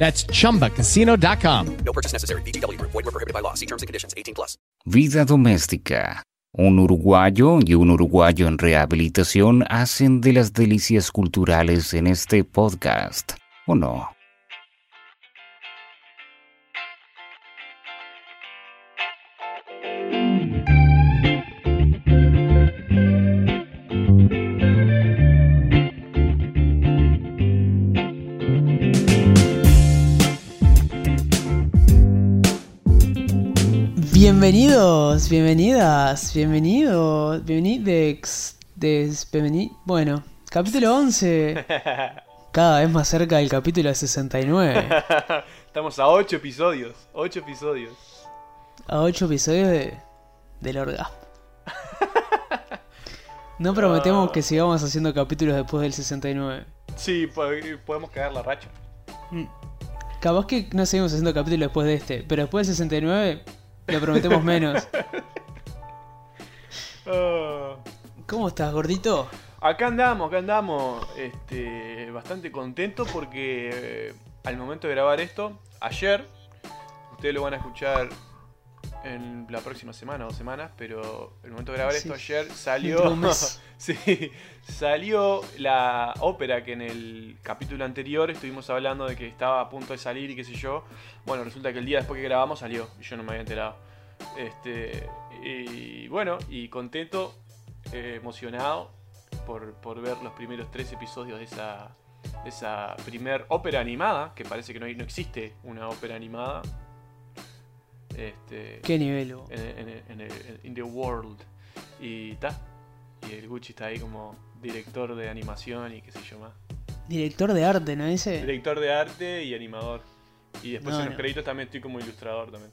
That's chumbacasino.com. No purchase necessary. VGW Group. Void were prohibited by law. See terms and conditions. 18 plus. Vida doméstica. Un uruguayo y un uruguayo en rehabilitación hacen de las delicias culturales en este podcast, ¿o no? Bienvenidos, bienvenidas, bienvenidos, bienvenidex, des, bienveni- Bueno, capítulo 11. Cada vez más cerca del capítulo 69. Estamos a 8 episodios. 8 episodios. A 8 episodios de, del orgasmo. No prometemos que sigamos haciendo capítulos después del 69. Sí, po- podemos cagar la racha. Capaz que no seguimos haciendo capítulos después de este, pero después del 69 lo prometemos menos. ¿Cómo estás, gordito? Acá andamos, acá andamos. Este, bastante contento porque eh, al momento de grabar esto, ayer, ustedes lo van a escuchar en la próxima semana o dos semanas, pero el momento de grabar Sí. esto ayer salió. sí, salió la ópera que en el capítulo anterior estuvimos hablando de que estaba a punto de salir y qué sé yo. Bueno, resulta que el día después que grabamos salió y yo no me había enterado. Este, y bueno, y contento, eh, emocionado por, por ver los primeros tres episodios de esa, de esa primer ópera animada, que parece que no, no existe una ópera animada. Este, ¿Qué nivel? en, en- en el- in the world. Y ta. Y el Gucci está ahí como director de animación y qué sé yo más. Director de arte, ¿no ese? Director de arte y animador. Y después No, en los no. créditos también estoy como ilustrador también.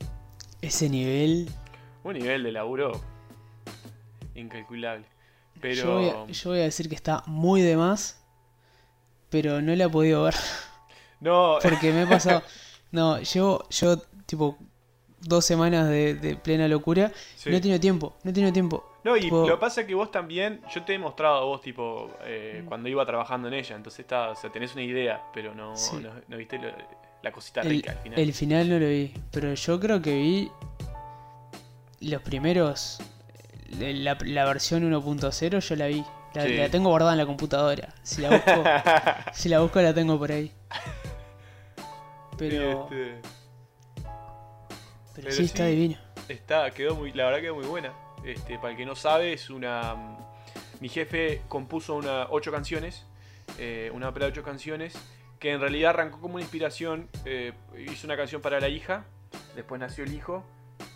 Ese nivel. Un nivel de laburo incalculable. Pero Yo, voy a, yo voy a decir que está muy de más, pero no la he podido ver. no, Porque me he pasado. No, llevo yo, tipo, dos semanas de, de plena locura. Sí. No he tenido tiempo, no he tenido tiempo. No, y Tipo, lo que pasa es que vos también, yo te he mostrado a vos, tipo, eh, cuando iba trabajando en ella, entonces está, o sea, tenés una idea, pero no, Sí. no, no viste lo- la cosita el, rica al final. el final no lo vi, pero yo creo que vi los primeros. La, la versión 1.0 yo la vi. La, Sí. la tengo guardada en la computadora. Si la busco, si la busco la tengo por ahí. Pero, este, pero, sí, está divino. Está, quedó muy, la verdad quedó muy buena. Este, para el que no sabe, es una. mm, Mi jefe compuso una, ocho canciones, eh, una ópera de ocho canciones, que en realidad arrancó como una inspiración. eh, hizo una canción para la hija, después nació el hijo,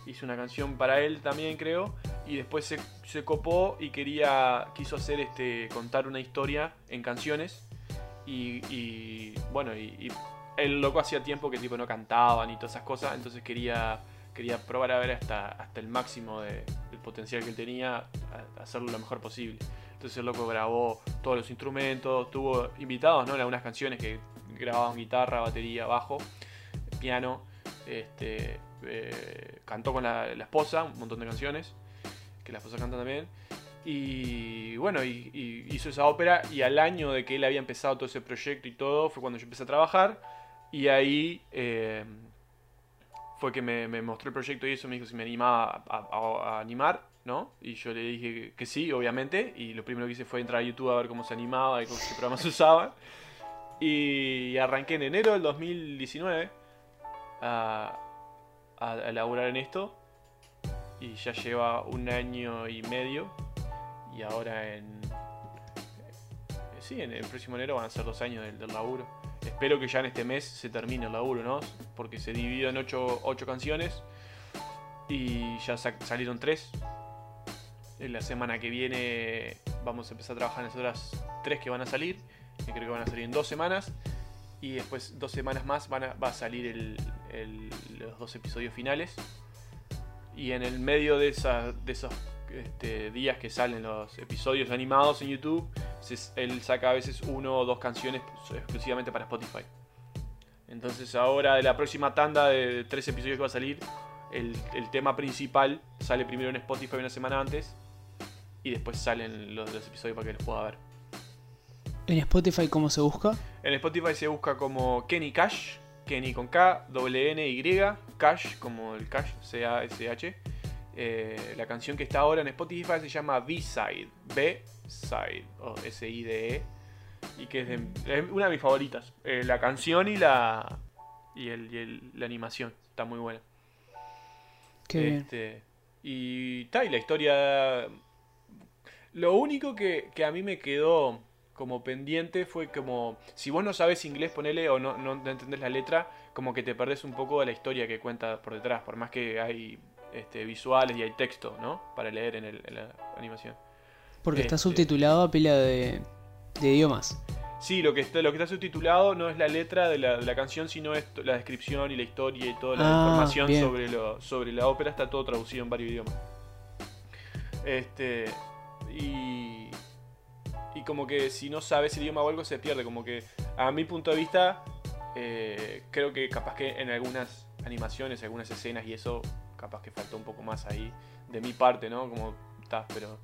hizo una canción para él también, creo, y después se, se copó y quería, quiso hacer este, contar una historia en canciones. Y, y, bueno, y, y el loco hacía tiempo que tipo no cantaba ni todas esas cosas, entonces quería quería probar a ver hasta, hasta el máximo de- del potencial que él tenía, hacerlo lo mejor posible. Entonces el loco grabó todos los instrumentos, tuvo invitados, ¿no? En algunas canciones que grababan guitarra, batería, bajo, piano, este, eh, cantó con la, esposa un montón de canciones, que la esposa canta también. Y bueno, y, y hizo esa ópera y al año de que él había empezado todo ese proyecto y todo, fue cuando yo empecé a trabajar. Y ahí eh, fue que me, mostró el proyecto y eso me dijo si me animaba a, animar, ¿no? Y yo le dije que sí, obviamente. Y lo primero que hice fue entrar a YouTube a ver cómo se animaba y qué programas usaban. Y arranqué en enero del 2019 a, a, laburar en esto. y ya lleva un año y medio. Y ahora en. Sí, en el próximo enero van a ser dos años del, del laburo. Espero que ya en este mes se termine el laburo, ¿no? Porque se dividió en ocho, ocho canciones y ya sa- salieron tres. En la semana que viene vamos a empezar a trabajar en las otras tres que van a salir, que creo que van a salir en dos semanas. Y después, dos semanas más, van a, va a salir los dos episodios finales. Y en el medio de, esa- de esos este, días que salen los episodios animados en YouTube, él saca a veces uno o dos canciones exclusivamente para Spotify. Entonces ahora de la próxima tanda de tres episodios que va a salir, el, el tema principal sale primero en Spotify una semana antes y después salen los, los episodios para que los pueda ver. En Spotify, ¿cómo se busca? En Spotify se busca como Kenny Cash, Kenny con K, doble N Y, Cash como el Cash, C-A-S-H. Eh, la canción que está ahora en Spotify se llama B-Side, B-Side, o S-I-D-E, y que es, de- es una de mis favoritas. Eh, la canción y la y, el, y el- la animación está muy buena. Qué bien. Este, y tal, y la historia. Lo único que, que a mí me quedó como pendiente fue como. Si vos no sabes inglés, ponele o no, no, no entendés la letra, como que te perdés un poco de la historia que cuenta por detrás, por más que hay este, visuales y hay texto, ¿no? Para leer en, el- en la animación. Porque está este- subtitulado a pila de, de idiomas. Sí, lo que está, lo que está subtitulado no es la letra de la, de la canción, sino es la descripción y la historia y toda la Ah, información bien. sobre, lo, sobre la ópera. Está todo traducido en varios idiomas. Este. Y. Y como que si no sabes el idioma o algo se pierde. Como que a mi punto de vista, eh, creo que capaz que en algunas animaciones, algunas escenas y eso, capaz que faltó un poco más ahí de mi parte, ¿no? Como está, pero.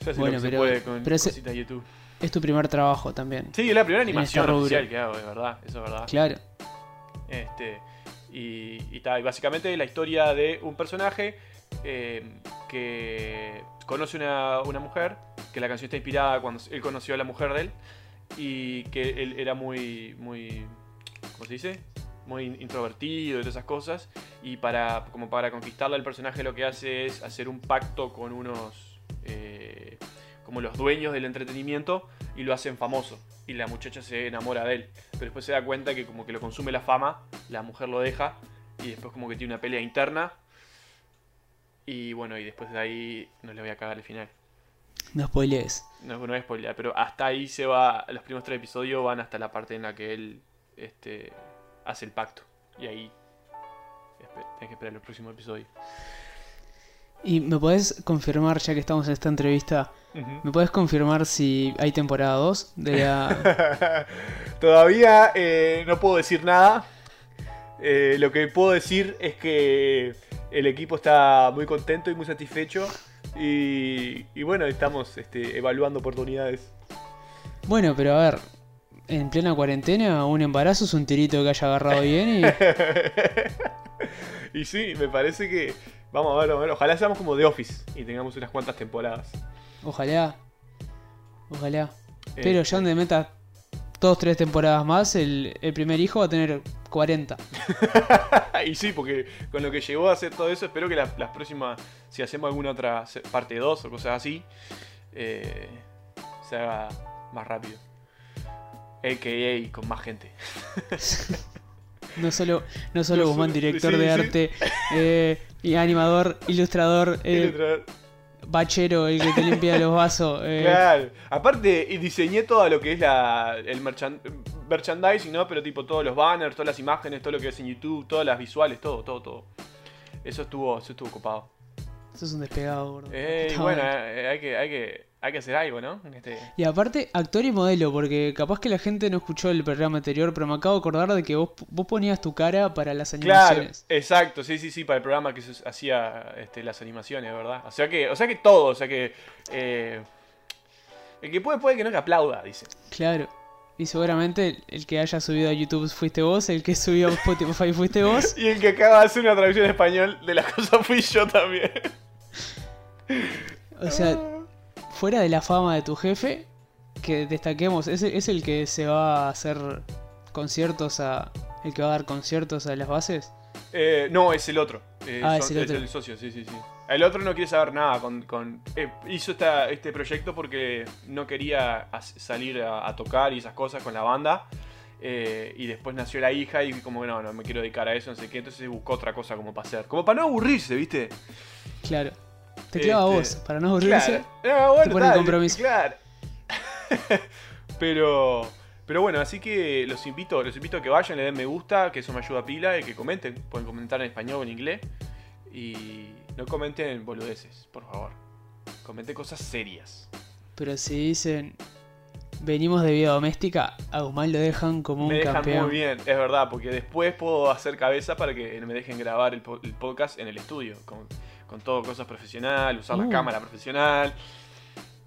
Hace Bueno, lo que pero- se puede con pero cositas YouTube. Es tu primer trabajo también. Sí, es la primera animación oficial que hago, es verdad, eso es verdad. Claro. Este, y, y, ta, y básicamente la historia de un personaje eh, que conoce una, una mujer, que la canción está inspirada cuando él conoció a la mujer de él, y que él era muy, muy, ¿cómo se dice? Muy introvertido y todas esas cosas, y para, como para conquistarla el personaje lo que hace es hacer un pacto con unos... eh, como los dueños del entretenimiento y lo hacen famoso. Y la muchacha se enamora de él. Pero después se da cuenta que como que lo consume la fama, la mujer lo deja y después como que tiene una pelea interna. Y bueno, y después de ahí no le voy a cagar el final. No spoilees. No, no a spoilear, pero hasta ahí se va, los primeros tres episodios van hasta la parte en la que él este, hace el pacto. Y ahí tenés que esperar el próximo episodio. ¿Y me podés confirmar, ya que estamos en esta entrevista, ¿me podés confirmar si hay temporada 2 de la... Todavía eh, no puedo decir nada. Eh, lo que puedo decir es que el equipo está muy contento y muy satisfecho. Y, y bueno, estamos este, evaluando oportunidades. Bueno, pero a ver, en plena cuarentena, un embarazo es un tirito que haya agarrado bien y... Y sí, me parece que. Vamos a ver, vamos a ver. Ojalá seamos como The Office y tengamos unas cuantas temporadas. Ojalá. Ojalá. Pero Este, ya donde metas dos, tres temporadas más, el, el primer hijo va a tener 40. y sí, porque con lo que llegó a hacer todo eso, espero que las, próximas, si hacemos alguna otra parte 2 o cosas así, eh, se haga más rápido. AKA con más gente. No solo, no solo Guzmán, director sí, de sí. arte, eh, y animador, ilustrador, eh, Ilustrador. bachero, el que te limpia los vasos. eh, Claro. Aparte, y diseñé todo lo que es la, el merchan- merchandising, ¿no? Pero tipo todos los banners, todas las imágenes, todo lo que es en YouTube, todas las visuales, todo, todo, todo. Eso estuvo, eso estuvo ocupado. Eso es un despegado, gordo. Eh, bueno, hay, que, hay, que, hay que hacer algo, ¿no? Este- Y aparte, actor y modelo, porque capaz que la gente no escuchó el programa anterior, pero me acabo de acordar de que vos, vos ponías tu cara para las Claro, animaciones. exacto, sí, sí, sí, para el programa que se hacía este, las animaciones, ¿verdad? O sea que, o sea que todo, o sea que eh, el que puede puede que no que aplauda, dice. Claro. Y seguramente el, el que haya subido a YouTube fuiste vos, el que subió a Spotify fuiste vos. Y el que acaba de hacer una traducción en español de las cosas fui yo también. O sea, fuera de la fama de tu jefe, que destaquemos, es, es el que se va a hacer conciertos a. el que va a dar conciertos a las bases. Eh, no, es el otro. Eh, Ah, son- es el otro. socio, sí, sí, sí. El otro no quiere saber nada con... con- eh, hizo esta- este proyecto porque no quería salir a, a tocar y esas cosas con la banda. Eh, y después nació la hija y como que no, no me quiero dedicar a eso, no sé qué. Entonces buscó otra cosa como para hacer. Como para no aburrirse, ¿viste? Claro. Te clava a Este, vos, para no aburrirse. Claro. No, bueno, te pone compromiso. Claro. pero, pero bueno, así que los invito, los invito a que vayan, le den me gusta, que eso me ayuda a pila, y que comenten. Pueden comentar en español o en inglés. Y no comenten boludeces, por favor. Comenten cosas serias. Pero si dicen, venimos de vida doméstica, a Guzmán lo dejan como me un dejan campeón. muy bien, es verdad, porque después puedo hacer cabeza para que me dejen grabar el, po- el podcast en el estudio. Con todo cosas profesional, usar la Uh. cámara profesional.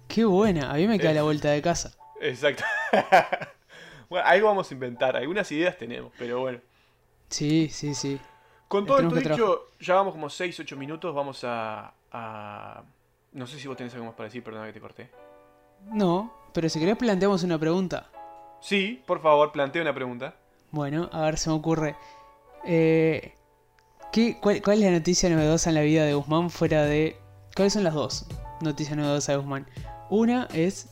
Qué buena, a mí me cae Eh. la vuelta de casa. Exacto. bueno, algo vamos a inventar, algunas ideas tenemos, pero bueno. Sí, sí, sí. Con todo esto dicho, ya vamos como 6, 8 minutos, vamos a, a- No sé si vos tenés algo más para decir, perdona que te corté. No, pero si querés planteamos una pregunta. Sí, por favor, plantea una pregunta. Bueno, a ver, se me ocurre. Eh, ¿qué, cuál, cuál es la noticia novedosa en la vida de Guzmán fuera de... ¿Cuáles son las dos noticias novedosas de Guzmán? Una es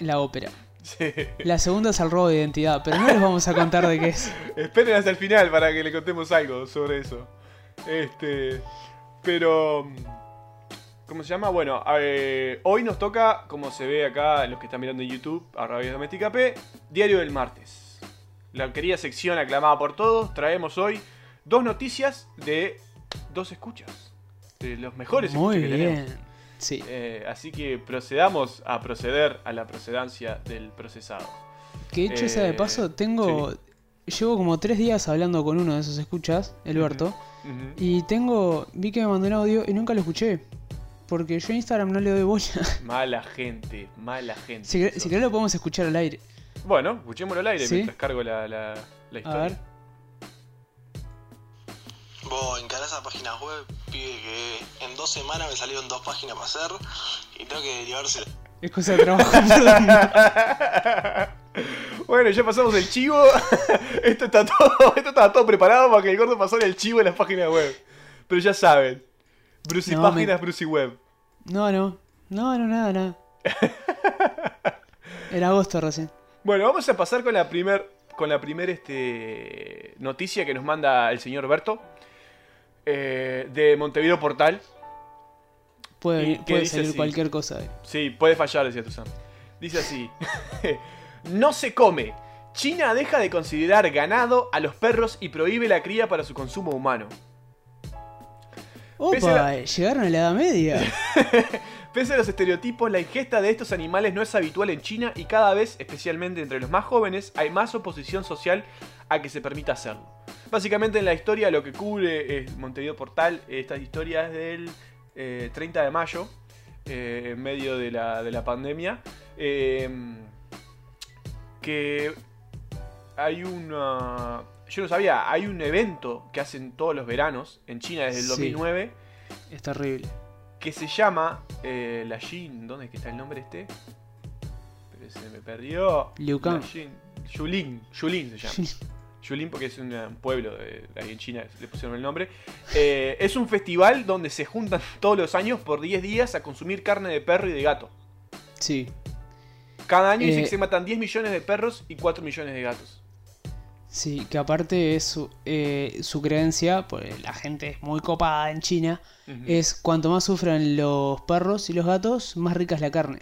la ópera. Sí. La segunda es el robo de identidad, pero no les vamos a contar de qué es. Esperen hasta el final para que le contemos algo sobre eso. Este. Pero. ¿Cómo se llama? Bueno, eh, hoy nos toca, como se ve acá, los que están mirando en YouTube, a Radio Doméstica P, Diario del Martes. La querida sección aclamada por todos, traemos hoy dos noticias de dos escuchas. De los mejores Muy escuchas que tenemos. bien. Sí. Eh, así que procedamos a proceder a la procedancia del procesado. Que hecho sea de eh, paso, tengo... Llevo como tres días hablando con uno de esos escuchas, Alberto. Ujú. Y tengo... Vi que me mandó un audio y nunca lo escuché. Porque yo a Instagram no le doy bola. Mala gente, mala gente. si, si querés lo podemos escuchar al aire. Bueno, escuchémoslo al aire ¿Sí? mientras cargo la, la, la A historia. ver. Páginas web, pide que en dos semanas me salieron dos páginas para hacer y tengo que derivársela. Es cosa de trabajo. Bueno, ya pasamos el chivo. esto, está todo, esto estaba todo preparado para que el gordo pasara el chivo en las páginas web. Pero ya saben. Brucey No, Páginas, me- Brucey Web. No, no. No, no, nada, nada. Era agosto recién. Bueno, vamos a pasar con la primer, con la primer este, noticia que nos manda el señor Berto. Eh, de Montevideo Portal. Puede, ¿Y venir- qué puede dice salir así? cualquier cosa. eh. Sí, puede fallar, decía Tuzán. Dice así. no se come. China deja de considerar ganado a los perros y prohíbe la cría para su consumo humano. Opa, llegaron a la Edad Media. Pese a los estereotipos, la ingesta de estos animales no es habitual en China y cada vez, especialmente entre los más jóvenes, hay más oposición social a que se permita hacerlo. Básicamente en la historia lo que cubre es Montevideo Portal, esta historia es del eh, 30 de mayo, eh, en medio de la, de la pandemia, eh, que hay una... Yo no sabía, hay un evento que hacen todos los veranos en China desde el Sí. 2009 es terrible. Que se llama eh, la Jin. ¿Dónde es que está el nombre este? Pero se me perdió. Liu Kang. La Jin. Yulin, Yulin se llama. Yulin porque es un eh, pueblo de, ahí en China, le pusieron el nombre. Eh, es un festival donde se juntan todos los años por 10 días a consumir carne de perro y de gato. Sí. Cada año Eh, que se matan 10 millones de perros y 4 millones de gatos. Sí, que aparte es su, eh, su creencia, pues la gente es muy copada en China, es cuanto más sufran los perros y los gatos, más rica es la carne.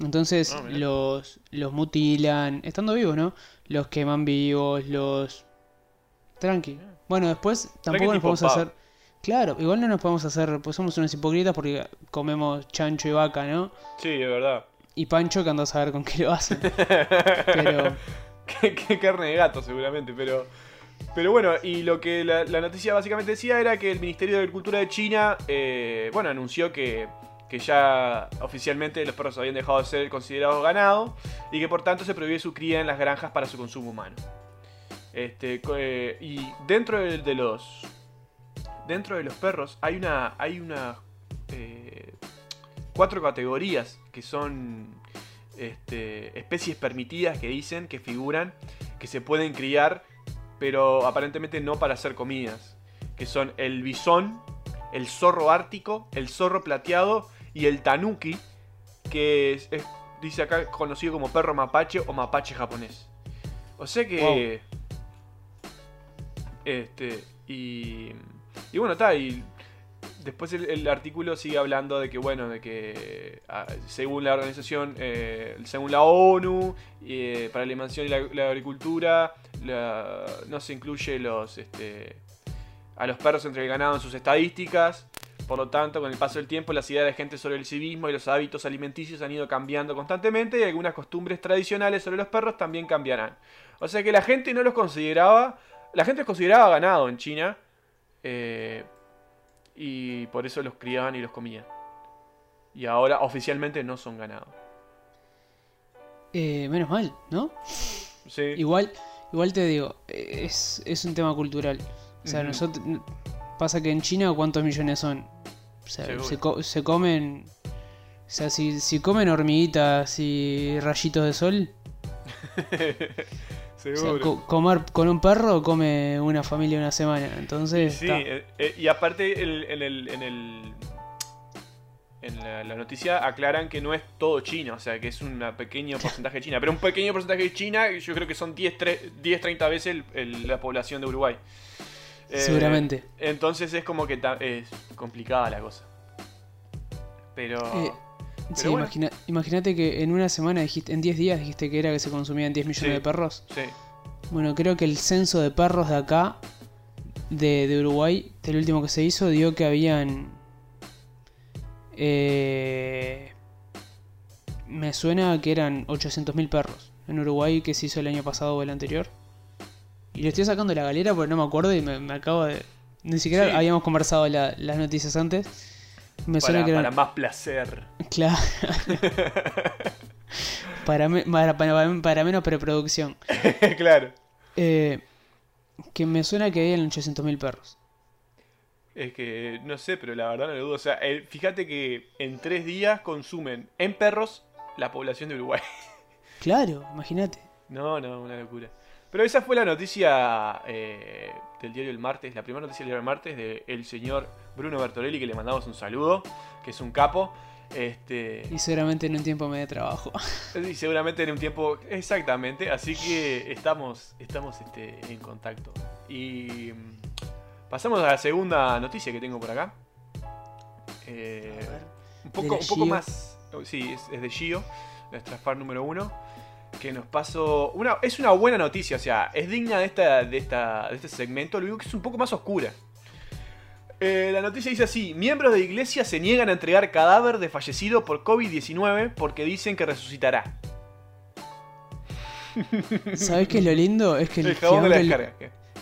Entonces Ah, los, los mutilan, estando vivos, ¿no? Los queman vivos, los... Tranqui. Bueno, después tampoco nos podemos hacer... Claro, igual no nos podemos hacer, pues somos unos hipócritas porque comemos chancho y vaca, ¿no? Sí, de verdad. Y pancho que anda a saber con qué lo hacen. Pero... Qué carne de gato, seguramente, pero. Pero bueno, y lo que la, noticia básicamente decía era que el Ministerio de Agricultura de China, eh, bueno, anunció que, que ya oficialmente los perros habían dejado de ser considerados ganado y que por tanto se prohíbe su cría en las granjas para su consumo humano. Este, eh, y dentro de, de los dentro de los perros hay una hay una eh, cuatro categorías que son este, especies permitidas que dicen que figuran que se pueden criar pero aparentemente no para hacer comidas. Que son el bisón, el zorro ártico, el zorro plateado y el tanuki, que es, es- dice acá conocido como perro mapache o mapache japonés. O sea que... Este, y... Y bueno, está, y después el, artículo sigue hablando de que, bueno, de que ah, según la organización, eh, según la ONU, eh, para la alimentación y la, agricultura, no se incluye los, este, a los perros entre el ganado en sus estadísticas. Por lo tanto, con el paso del tiempo, las ideas de gente sobre el civismo y los hábitos alimenticios han ido cambiando constantemente y algunas costumbres tradicionales sobre los perros también cambiarán. O sea que la gente no los consideraba, la gente los consideraba ganado en China eh, y por eso los criaban y los comían. Y ahora oficialmente no son ganado. Eh, menos mal, ¿no? Sí. Igual, igual te digo, es, es un tema cultural. O sea, Ujú. nosotros. Pasa que en China, ¿cuántos millones son? O sea, se, co- se comen. O sea, si, si comen hormiguitas y rayitos de sol, o sea, Seguro. co- comer con un perro come una familia una semana. Entonces, sí, eh, eh, y aparte el- en el. En, el, en la, la noticia aclaran que no es todo China, o sea que es un pequeño porcentaje de China. Pero un pequeño porcentaje de China, yo creo que son 10, 30 veces el- el- la población de Uruguay. Eh, Seguramente. Entonces es como que es complicada la cosa. Pero. Sí, bueno. imagina- imagínate que en una semana dijiste, en 10 días dijiste que era que se consumían 10 millones Sí. de perros. sí. Bueno, creo que el censo de perros de acá, de, de Uruguay, del último que se hizo, dio que habían... eh, me suena que eran 800.000 perros en Uruguay que se hizo el año pasado o el anterior. Y le estoy sacando la galera porque no me acuerdo y me, me acabo de... Ni siquiera Sí. habíamos conversado la- las noticias antes. Me suena Para, que más placer. Claro. para, me- para, para- para menos preproducción. claro. Eh, que me suena que habían 800.000 perros. Es que no sé, pero la verdad no lo dudo. O sea, el- fíjate que en tres días consumen en perros la población de Uruguay. Claro, imagínate. No, no, una locura. Pero esa fue la noticia eh, del diario El Martes, la primera noticia del diario El Martes del señor Bruno Bertorelli, que le mandamos un saludo, que es un capo. Este, Y seguramente en un tiempo me dé trabajo. y seguramente en un tiempo exactamente, así que estamos, estamos este, en contacto. Y mm, pasamos a la segunda noticia que tengo por acá. Eh, un poco, ¿De un poco más. Sí, es, es de Gio, nuestra fan número uno. Que nos pasó. Una, es una buena noticia, o sea, es digna de, esta, de, esta, de este segmento. Lo único que es un poco más oscura. Eh, la noticia dice así: Miembros de iglesia se niegan a entregar cadáver de fallecido por COVID-19 porque dicen que resucitará. ¿Sabes qué es lo lindo? Es que el, El jabón de la descarga.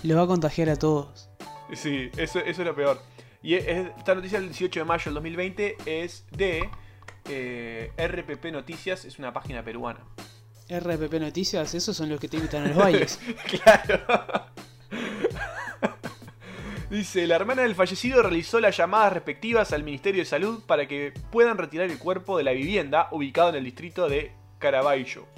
lo va a contagiar a todos. Sí, eso, eso es lo peor. Y es- es- esta noticia del 18 de mayo del 2020 es de eh, RPP Noticias, es una página peruana. RPP Noticias, esos son los que te invitan a los bailes. Claro. Dice, la hermana del fallecido realizó las llamadas respectivas al Ministerio de Salud para que puedan retirar el cuerpo de la vivienda ubicado en el distrito de Caraballo.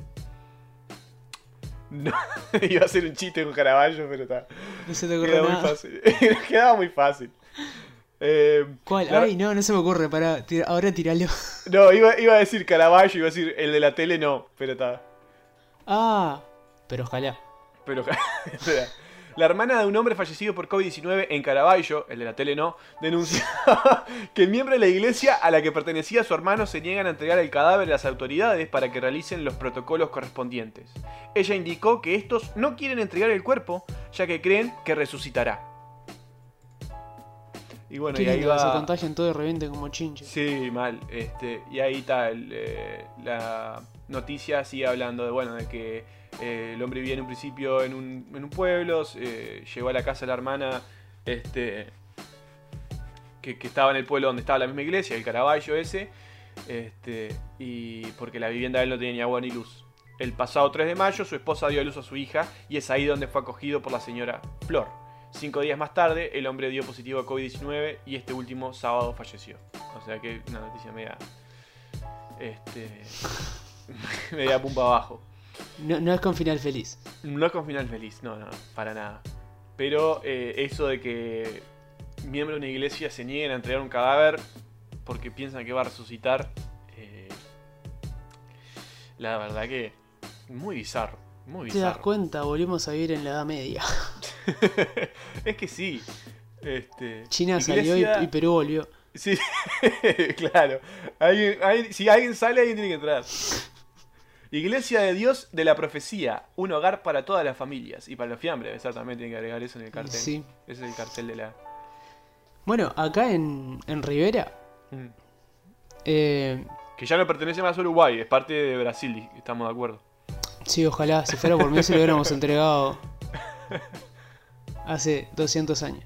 No, iba a ser un chiste con Caraballo, pero está. No se te ocurre Queda muy nada. fácil. Quedaba muy fácil. Eh, ¿Cuál? la- Ay, no, no se me ocurre. Para, ahora tiralo. No, iba, iba a decir Caraballo, iba a decir el de la tele no, pero está. Ah, pero ojalá. Pero espera. La hermana de un hombre fallecido por COVID-19 en Caraballo, el de la tele no, denunció que el miembro de la iglesia a la que pertenecía su hermano se niegan a entregar el cadáver a las autoridades para que realicen los protocolos correspondientes. Ella indicó que estos no quieren entregar el cuerpo, ya que creen que resucitará. Y bueno, Qué y ahí que se va. contagian todo y revienten como chinches. Sí, mal. Este, y ahí está eh, la noticia sigue hablando de bueno de que eh, el hombre vivía en un principio en un, en un pueblo, eh, llegó a la casa de la hermana, este, que, que estaba en el pueblo donde estaba la misma iglesia, el Caraballo ese, este, y porque la vivienda de él no tenía ni agua ni luz. El pasado 3 de mayo su esposa dio a luz a su hija y es ahí donde fue acogido por la señora Flor. Cinco días más tarde, el hombre dio positivo a COVID-19 y este último sábado falleció. O sea que una noticia media. Este. media pumpa abajo. No, no es con final feliz. No es con final feliz, no, no, para nada. Pero eh, eso de que miembros de una iglesia se nieguen a entregar un cadáver porque piensan que va a resucitar, eh, la verdad que muy bizarro, muy Te das bizarro. cuenta, volvimos a vivir en la Edad Media. es que sí. Este, China salió y, Perú volvió. Sí, claro. Alguien- alguien- si alguien sale, alguien tiene que entrar. Iglesia de Dios de la Profecía, un hogar para todas las familias. Y para los fiambres, Besar también tiene que agregar eso en el cartel. Sí. Ese es el cartel de la... Bueno, acá en, en Rivera, Mm. eh, Que ya no pertenece más a Uruguay, es parte de Brasil, estamos de acuerdo. sí, ojalá, si fuera por mí se lo hubiéramos entregado hace 200 años.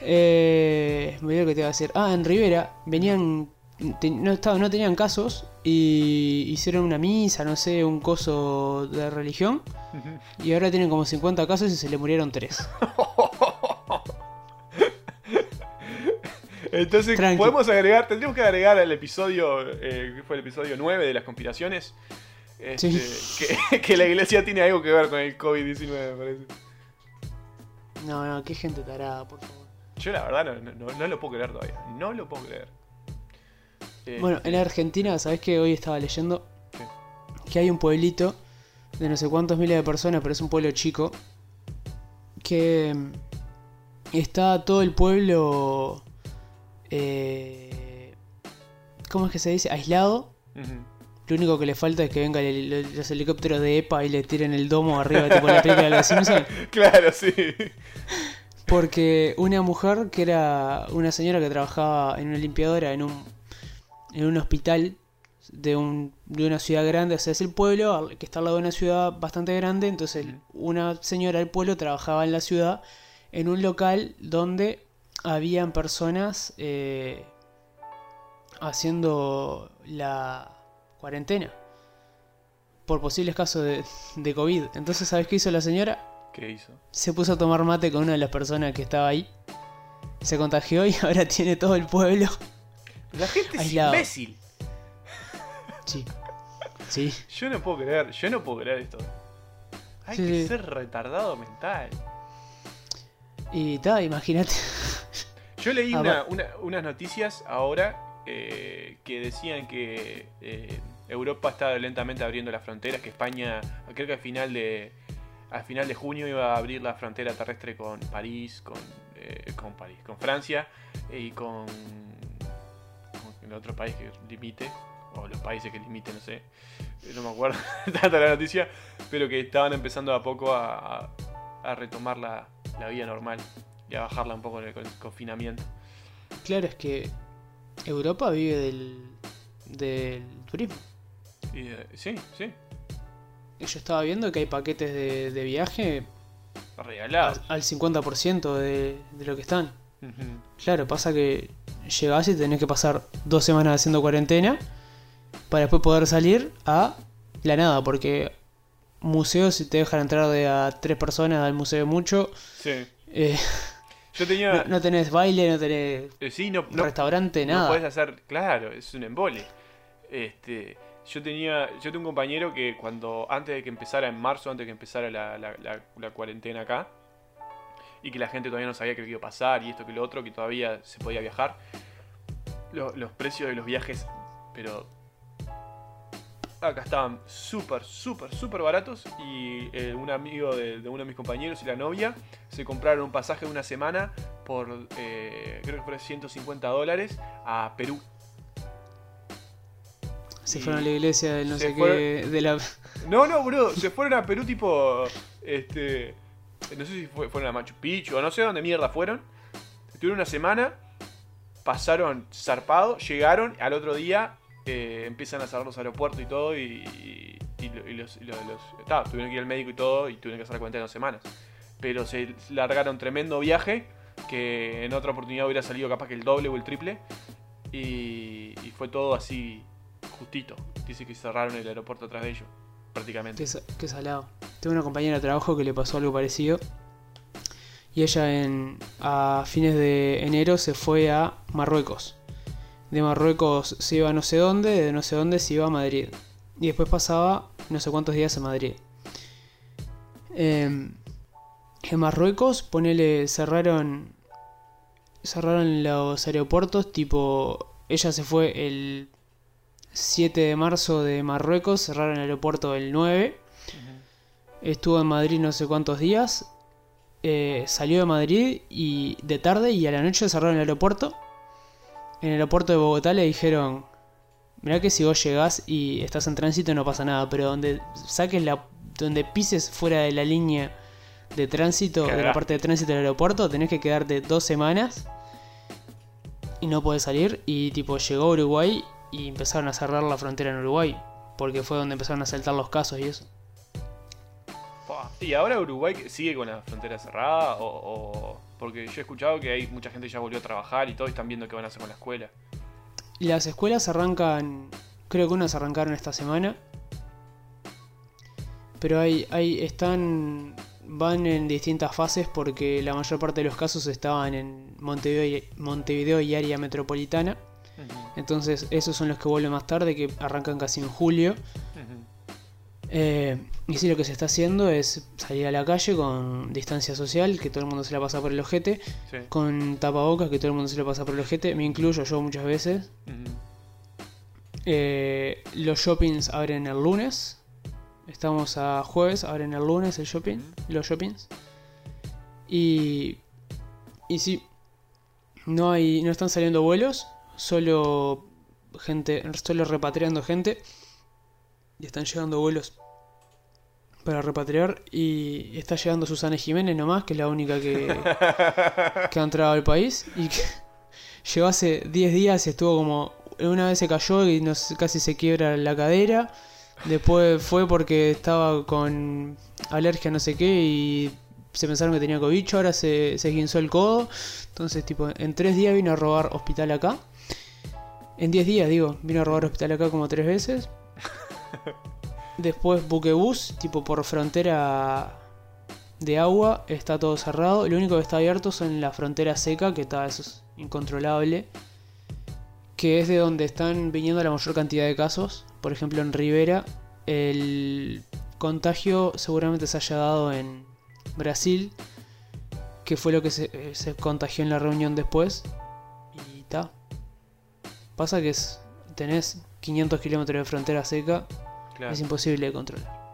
Eh, me olvidé que te iba a decir. Ah, en Rivera venían, no, estaba, no tenían casos y hicieron una misa, no sé, un coso de religión. Y ahora tienen como 50 casos y se le murieron 3. Entonces, Tranqui. podemos agregar, tendríamos que agregar al episodio, eh, que fue el episodio 9 de las conspiraciones, este, que, que la iglesia tiene algo que ver con el COVID-19, me parece. No, no, qué gente tarada, por favor. Yo la verdad no, no- no- lo puedo creer todavía, no lo puedo creer. Eh, Bueno, en Argentina, ¿sabés que hoy estaba leyendo? ¿Qué? Que hay un pueblito de no sé cuántos miles de personas, pero es un pueblo chico. Que mm, está todo el pueblo. eh, ¿Cómo es que se dice? Aislado. Lo único que le falta es que vengan el- los helicópteros de EPA y le tiren el domo arriba, tipo la película de los Simpsons. Claro, sí. Porque una mujer que era una señora que trabajaba en una limpiadora en un, en un hospital de, un, de una ciudad grande, o sea, es el pueblo que está al lado de una ciudad bastante grande, entonces una señora del pueblo trabajaba en la ciudad en un local donde habían personas eh, haciendo la cuarentena por posibles casos de, de COVID. Entonces, ¿sabes qué hizo la señora? ¿Qué hizo? se puso a tomar mate con una de las personas que estaba ahí. Se contagió y ahora tiene todo el pueblo. La gente es Aislado. imbécil. Sí. Sí. Yo no puedo creer, yo no puedo creer esto. Hay Sí, que sí. ser retardado mental. Y tal, imagínate. Yo leí Ah, una- va- una- unas noticias ahora eh, que decían que eh, Europa estaba lentamente abriendo las fronteras, que España, creo que al final de al final de junio iba a abrir la frontera terrestre con París, con, eh, con París, con Francia eh, y con, el otro país que limite, o los países que limiten, no sé, eh, no me acuerdo tanto la noticia, pero que estaban empezando a poco a, a- retomar la, la vida normal y a bajarla un poco en el con- confinamiento. Claro, es que Europa vive del, del turismo. Y, eh, sí, sí, Yo estaba viendo que hay paquetes de, de viaje regalado. al, al 50% de, de lo que están. Claro, pasa que llegás y tenés que pasar dos semanas haciendo cuarentena para después poder salir a la nada, porque museos si te dejan entrar de a tres personas al museo mucho, Sí. eh, Yo tenía. no, no tenés baile, no tenés eh, sí, no, no, restaurante, no nada. puedes hacer. Claro, es un embole. Este. Yo tenía. Yo tengo un compañero que cuando. Antes de que empezara en marzo, antes de que empezara la, cuarentena acá. Y que la gente todavía no sabía qué iba a pasar y esto que lo otro, que todavía se podía viajar. lo- los precios de los viajes, pero acá estaban súper, súper, súper baratos. Y eh, un amigo de, de uno de mis compañeros y la novia se compraron un pasaje de una semana por, eh, creo que fue 150 dólares a Perú. Se y fueron a la iglesia del no se sé fueron- qué, de la... No, no, bro, se fueron a Perú tipo, este, no sé si fue- fueron a Machu Picchu o no sé dónde mierda fueron. Estuvieron una semana, pasaron zarpado, llegaron, al otro día eh, empiezan a cerrar los aeropuertos y todo y, y- y lo- y los, los- ta, tuvieron que ir al médico y todo y tuvieron que hacer la cuenta de dos semanas. Pero se largaron tremendo viaje que en otra oportunidad hubiera salido capaz que el doble o el triple y, y fue todo así justito. Dice que cerraron el aeropuerto atrás de ellos, prácticamente. Qué, sa- qué salado. Tengo una compañera de trabajo que le pasó algo parecido. Y ella en, a fines de enero se fue a Marruecos. De Marruecos se iba a no sé dónde, de no sé dónde se iba a Madrid. Y después pasaba no sé cuántos días en Madrid. Eh, en Marruecos, ponele, cerraron. Cerraron los aeropuertos, tipo. Ella se fue el 7 de marzo de Marruecos, cerraron el aeropuerto el 9. Estuvo en Madrid no sé cuántos días. eh, salió de Madrid y de tarde y a la noche cerraron el aeropuerto. En el aeropuerto de Bogotá le dijeron, mirá que si vos llegás y estás en tránsito no pasa nada, pero donde saques la, donde pises fuera de la línea de tránsito, de la parte de tránsito del aeropuerto, tenés que quedarte dos semanas y no podés salir. Y tipo llegó a Uruguay y empezaron a cerrar la frontera en Uruguay, porque fue donde empezaron a saltar los casos y eso. ¿Y ahora Uruguay sigue con la frontera cerrada? O, o- Porque yo he escuchado que hay mucha gente ya volvió a trabajar y todo y están viendo qué van a hacer con la escuela. Las escuelas arrancan, creo que unas arrancaron esta semana. Pero hay, hay, están, van en distintas fases porque la mayor parte de los casos estaban en Montevideo y, Montevideo y área metropolitana. Entonces esos son los que vuelven más tarde, que arrancan casi en julio. Eh, y sí, lo que se está haciendo es salir a la calle con distancia social, que todo el mundo se la pasa por el ojete, Sí. con tapabocas, que todo el mundo se la pasa por el ojete, me incluyo yo muchas veces. Eh, los shoppings abren el lunes. Estamos a jueves, abren el lunes el shopping, los shoppings. Y y sí, no hay no están saliendo vuelos, solo gente, solo repatriando gente. Y están llegando vuelos para repatriar y está llegando Susana Jiménez nomás, que es la única que que ha entrado al país y que llegó hace 10 días y estuvo como. Una vez se cayó y nos, casi se quiebra la cadera. Después fue porque estaba con alergia no sé qué y se pensaron que tenía cobicho. Ahora se, se guinzó el codo. Entonces, tipo, en 3 días vino a robar hospital acá. En 10 días, digo, vino a robar hospital acá como 3 veces. Después buquebús, tipo por frontera de agua, está todo cerrado. Lo único que está abierto son la frontera seca, que está, eso es incontrolable. Que es de donde están viniendo la mayor cantidad de casos. Por ejemplo, en Rivera, el contagio seguramente se haya dado en Brasil, que fue lo que se, eh, se contagió en la reunión después. Y ta. Pasa que es, tenés 500 kilómetros de frontera seca, Claro. es imposible de controlar.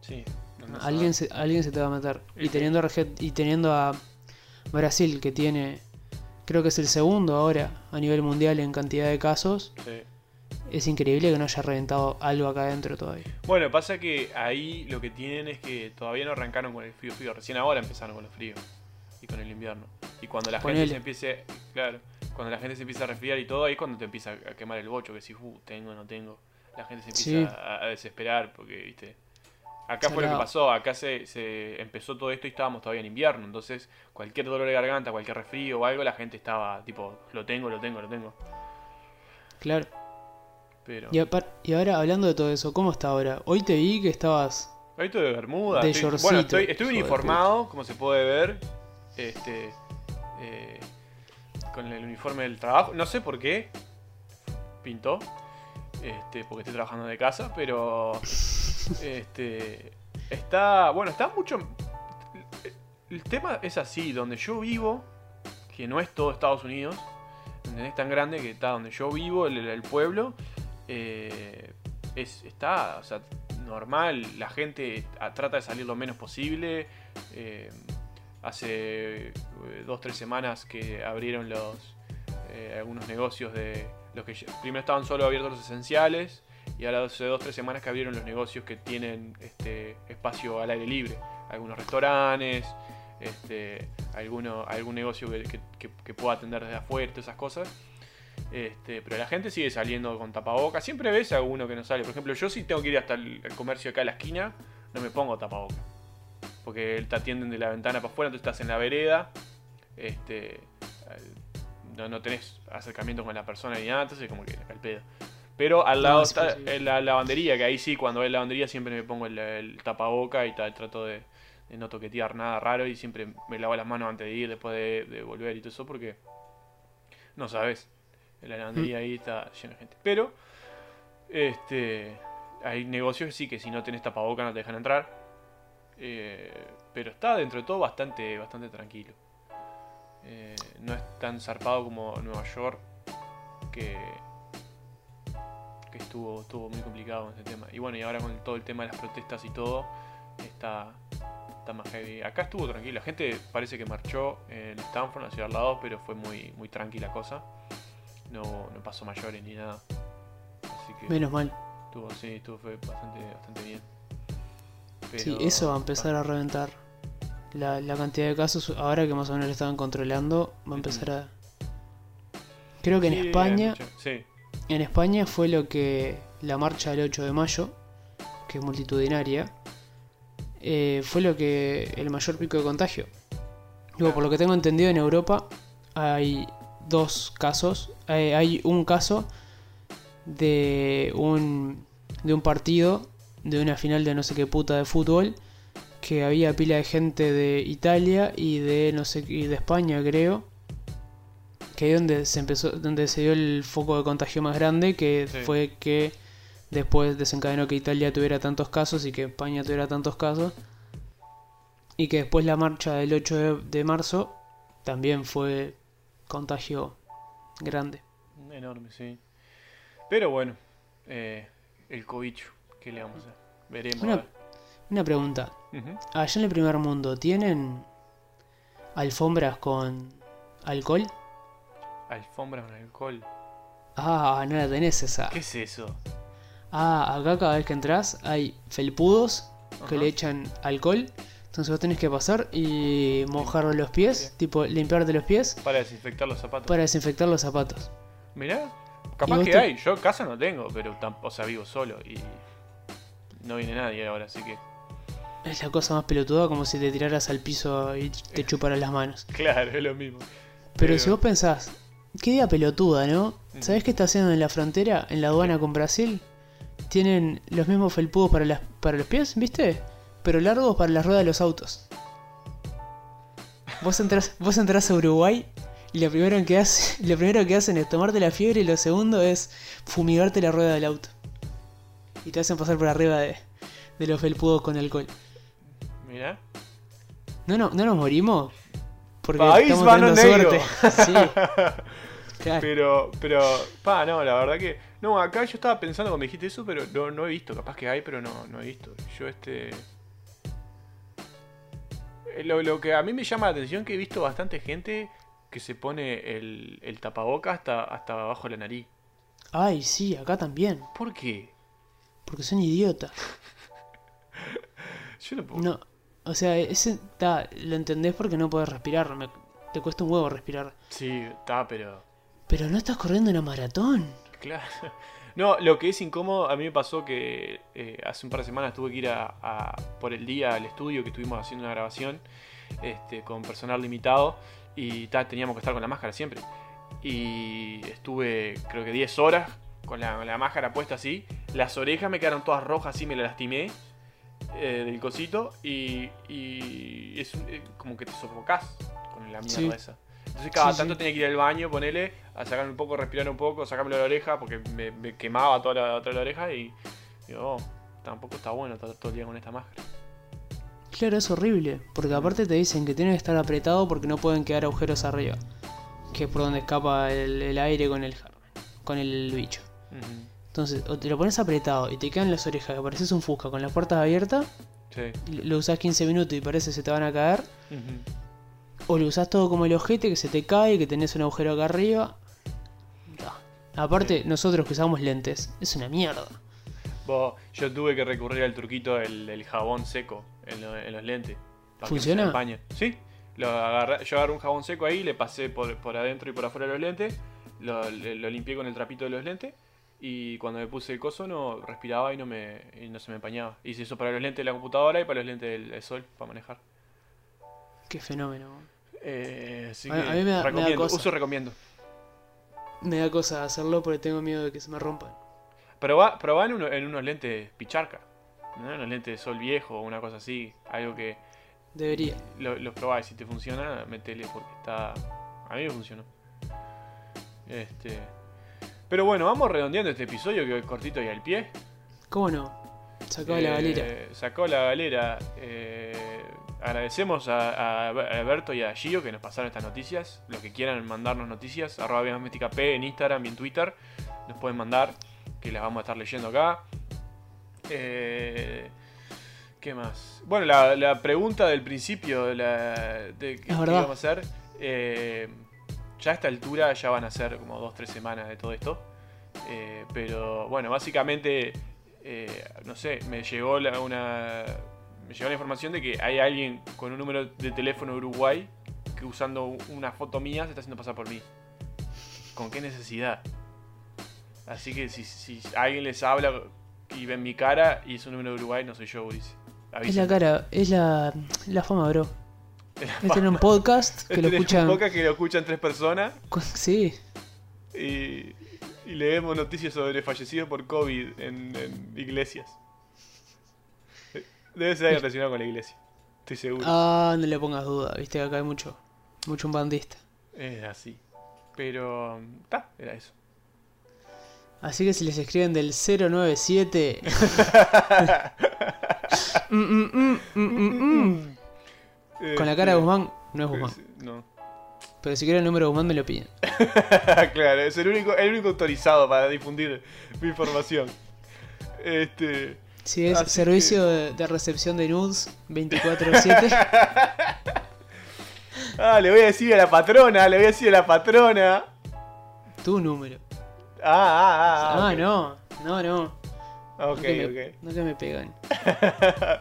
Sí. no, Alguien se, alguien se te va a meter. Y Sí. teniendo, a y teniendo a Brasil, que tiene, creo que es el segundo ahora a nivel mundial en cantidad de casos, Sí. es increíble que no haya reventado algo acá adentro todavía. Bueno, pasa que ahí lo que tienen es que todavía no arrancaron con el frío frío, recién ahora empezaron con el frío con el invierno. Y cuando la Ponele. gente se empiece, claro, cuando la gente se empieza a resfriar y todo, ahí es cuando te empieza a quemar el bocho, que si, uh, tengo, no tengo. La gente se empieza Sí. a, a desesperar porque, viste. Acá fue lo que Salado. pasó, acá se, se empezó todo esto y estábamos todavía en invierno, entonces cualquier dolor de garganta, cualquier resfrío o algo, la gente estaba tipo, lo tengo, lo tengo, lo tengo. Claro. Pero... Y, y ahora, hablando de todo eso, ¿cómo está ahora? Hoy te vi que estabas... Ahí estoy de Bermuda. De estoy- bueno, estoy, estoy uniformado, como se puede ver. Este. eh, con el uniforme del trabajo. No sé por qué. Pintó. Este, porque estoy trabajando de casa, pero. Este. Está. Bueno, está mucho. El tema es así, donde yo vivo, que no es todo Estados Unidos, ¿entendés? tan grande que está donde yo vivo, el, pueblo, eh, es, está normal, la gente trata de salir lo menos posible. eh, hace eh, dos, tres semanas que abrieron los eh, algunos negocios de los que primero estaban solo abiertos los esenciales y ahora hace dos, tres semanas que abrieron los negocios que tienen este espacio al aire libre. Algunos restaurantes, este, alguno, algún negocio que, pueda atender desde afuera, todas esas cosas. Este, pero la gente sigue saliendo con tapabocas. Siempre ves a alguno que no sale. Por ejemplo, yo si tengo que ir hasta el comercio acá a la esquina, no me pongo tapabocas. Porque te atienden de la ventana para afuera, entonces estás en la vereda. Este, eh, no, no tenés acercamiento con la persona ni nada, entonces como que al pedo. Pero al lado No, es está la lavandería, que ahí sí, cuando hay lavandería siempre me pongo el, el tapaboca y tal, trato de, de no toquetear nada raro y siempre me lavo las manos antes de ir, después de, de volver y todo eso, porque no sabes. La lavandería ahí está lleno de gente. Pero, este, hay negocios que sí que si no tenés tapaboca no te dejan entrar. Eh, pero está dentro de todo bastante, bastante tranquilo. Eh, no es tan zarpado como Nueva York, que, que estuvo, estuvo muy complicado en ese tema. Y bueno, y ahora con todo el tema de las protestas y todo, está, está más heavy. Acá estuvo tranquilo, la gente parece que marchó en Stanford, la ciudad al lado, pero fue muy, muy tranquila cosa. No, no pasó mayores ni nada. Así que Menos mal. estuvo, sí, estuvo fue bastante, bastante bien. Sí, eso va a empezar a reventar. La, la cantidad de casos, ahora que más o menos lo estaban controlando, va a empezar a... Creo que en Sí, España, sí, en España fue lo que la marcha del 8 de mayo, que es multitudinaria, eh, fue lo que el mayor pico de contagio. Digo, por lo que tengo entendido en Europa hay dos casos, hay, hay un caso de un de un partido de una final de no sé qué puta de fútbol que había pila de gente de Italia y de no sé y de España creo que ahí donde se empezó donde se dio el foco de contagio más grande que Sí. fue que después desencadenó que Italia tuviera tantos casos y que España tuviera tantos casos y que después la marcha del 8 de, de marzo también fue contagio grande enorme, sí. Pero bueno, eh, el cobicho, ¿qué le vamos a hacer? Veremos. Una- a ver. una pregunta allá en el primer mundo tienen alfombras con alcohol Alfombra con alcohol. ah no la tenés esa ¿Qué es eso? Ah, acá cada vez que entras hay felpudos que le echan alcohol. Entonces vos tenés que pasar y mojar los pies, Sí. tipo limpiarte los pies Para desinfectar los zapatos. para desinfectar los zapatos. Mirá, ¿Y capaz que te- hay. Yo casa no tengo, pero o sea, vivo solo y no viene nadie ahora, así que. Es la cosa más pelotuda como si te tiraras al piso y te chuparas las manos. Claro, es lo mismo. Pero si vos pensás, qué idea pelotuda, ¿no? Ujú. ¿Sabés qué está haciendo en la frontera, en la aduana con Brasil? Tienen los mismos felpudos para, las, para los pies, ¿viste? Pero largos para las ruedas de los autos. Vos entrás, vos entrás a Uruguay y lo primero, que hace, lo primero que hacen es tomarte la fiebre y lo segundo es fumigarte la rueda del auto. Y te hacen pasar por arriba de, de los felpudos con alcohol. Mirá. ¿No, no, ¿No nos morimos? Porque País estamos mano negro. suerte. Sí. Claro. Pero, pero, pa, no, la verdad que. No, acá yo estaba pensando cuando dijiste eso, pero no, no he visto. Capaz que hay, pero no, no he visto. Yo, este. eh, Lo, lo que a mí me llama la atención que he visto bastante gente que se pone el, el tapaboca hasta, hasta abajo de la nariz. Ay, sí, acá también. ¿Por qué? Porque son idiotas. Yo no puedo. No, o sea, ese ta, lo entendés porque no podés respirar. me- te cuesta un huevo respirar. Sí, está, pero. Pero no estás corriendo una maratón. Claro. No, lo que es incómodo, a mí me pasó que eh, hace un par de semanas tuve que ir a, a- por el día al estudio que estuvimos haciendo una grabación este, con personal limitado y ta, teníamos que estar con la máscara siempre. Y estuve creo que 10 horas con la, la máscara puesta así. Las orejas me quedaron todas rojas así, me las lastimé eh, del cosito y, y es eh, como que te sofocás con la mierda Sí. esa. Entonces cada Sí, tanto sí. tenía que ir al baño, ponele, a sacarme un poco, respirar un poco, sacarme la oreja porque me, me quemaba toda la otra la oreja y digo, oh, tampoco está bueno estar todo el día con esta máscara. Claro, es horrible. Porque aparte te dicen que tiene que estar apretado porque no pueden quedar agujeros arriba. Que es por donde escapa el, el aire con el con el bicho. Entonces, o te lo pones apretado y te quedan las orejas, que pareces un fusca con las puertas abiertas, Sí. lo usás 15 minutos y parece que se te van a caer. O lo usás todo como el ojete que se te cae, que tenés un agujero acá arriba. Da. Aparte, Sí. nosotros que usamos lentes, es una mierda. Vos, yo tuve que recurrir al truquito del, del jabón seco en, lo- en los lentes. para que no se ¿Funciona? empañen. Sí. Lo agarré- yo agarré un jabón seco ahí, le pasé por, por adentro y por afuera de los lentes, lo, le- lo limpié con el trapito de los lentes y cuando me puse el coso no respiraba y no, me, y no se me empañaba. Hice eso para los lentes de la computadora y para los lentes del, del sol, para manejar. Qué fenómeno. Eh, así A- que a mí me da- me da recomiendo, cosa. uso recomiendo. Me da cosa hacerlo porque tengo miedo de que se me rompan. Probá, probá en, uno- en unos lentes picharca, ¿no? unos lentes de sol viejo o una cosa así, algo que Debería. lo- los probás y si te funciona, metele porque está... A mí me funcionó. Este... Pero bueno, vamos redondeando este episodio que es cortito y al pie. ¿Cómo no? Sacó la galera. Eh, Sacó la galera. Eh, agradecemos a, a Alberto y a Gio que nos pasaron estas noticias. Los que quieran mandarnos noticias, arroba Vía Doméstica P en Instagram y en Twitter. Nos pueden mandar, que las vamos a estar leyendo acá. Eh, ¿Qué más? Bueno, la, la pregunta del principio la, de qué íbamos a hacer. eh, ya a esta altura ya van a ser como 2-3 semanas de todo esto. Eh, pero bueno, básicamente, eh, no sé, me llegó la, una. Me llegó la información de que hay alguien con un número de teléfono de Uruguay que usando una foto mía se está haciendo pasar por mí. ¿Con qué necesidad? Así que si, si alguien les habla y ven mi cara y es un número de Uruguay, no soy yo, Ulises. Es la cara, es la, la fama, bro. Es tener un podcast que lo un escuchan. podcast que lo escuchan tres personas Sí, y, y leemos noticias sobre fallecidos por COVID en, en iglesias. Debe ser algo relacionado con la iglesia. Estoy seguro. ah, no le pongas duda, viste que acá hay mucho, mucho un bandista. Es así. Pero. Ta, era eso. Así que si les escriben del 097. Mm, mm, mm, Con la cara de Guzmán, no es Guzmán. No. Pero si quieren el número de Guzmán, me lo piden. claro, es el único, el único autorizado para difundir mi información. Este. Si es Así servicio de, de recepción de nudes 24-7. Ah, le voy a decir a la patrona, le voy a decir a la patrona. tu número. Ah, ah, ah. Ah, ok. no, no, no. Ok, no, que me, ok. no que me pegan.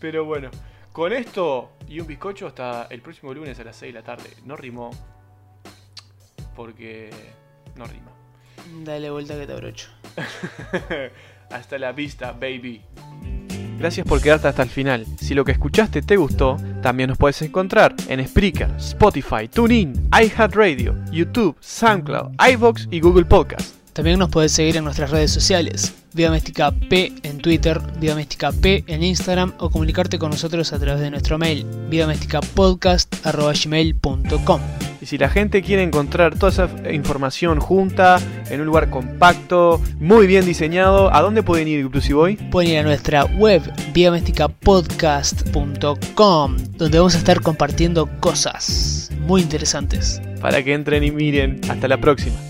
Pero bueno, con esto y un bizcocho hasta el próximo lunes a las 6 de la tarde. No rimó. Porque no rima. Dale vuelta que te abrocho. hasta la vista, baby. Gracias por quedarte hasta el final. Si lo que escuchaste te gustó, también nos puedes encontrar en Spreaker, Spotify, TuneIn, iHeartRadio, YouTube, SoundCloud, iVoox y Google Podcast. También nos puedes seguir en nuestras redes sociales. Doméstica P en Twitter, Doméstica P en Instagram o comunicarte con nosotros a través de nuestro mail, vidadomesticapodcast.gmail.com Y si la gente quiere encontrar toda esa información junta, en un lugar compacto, muy bien diseñado, ¿a dónde pueden ir, Inclusive Boy? Pueden ir a nuestra web, vidadomesticapodcast.com, donde vamos a estar compartiendo cosas muy interesantes. Para que entren y miren. Hasta la próxima.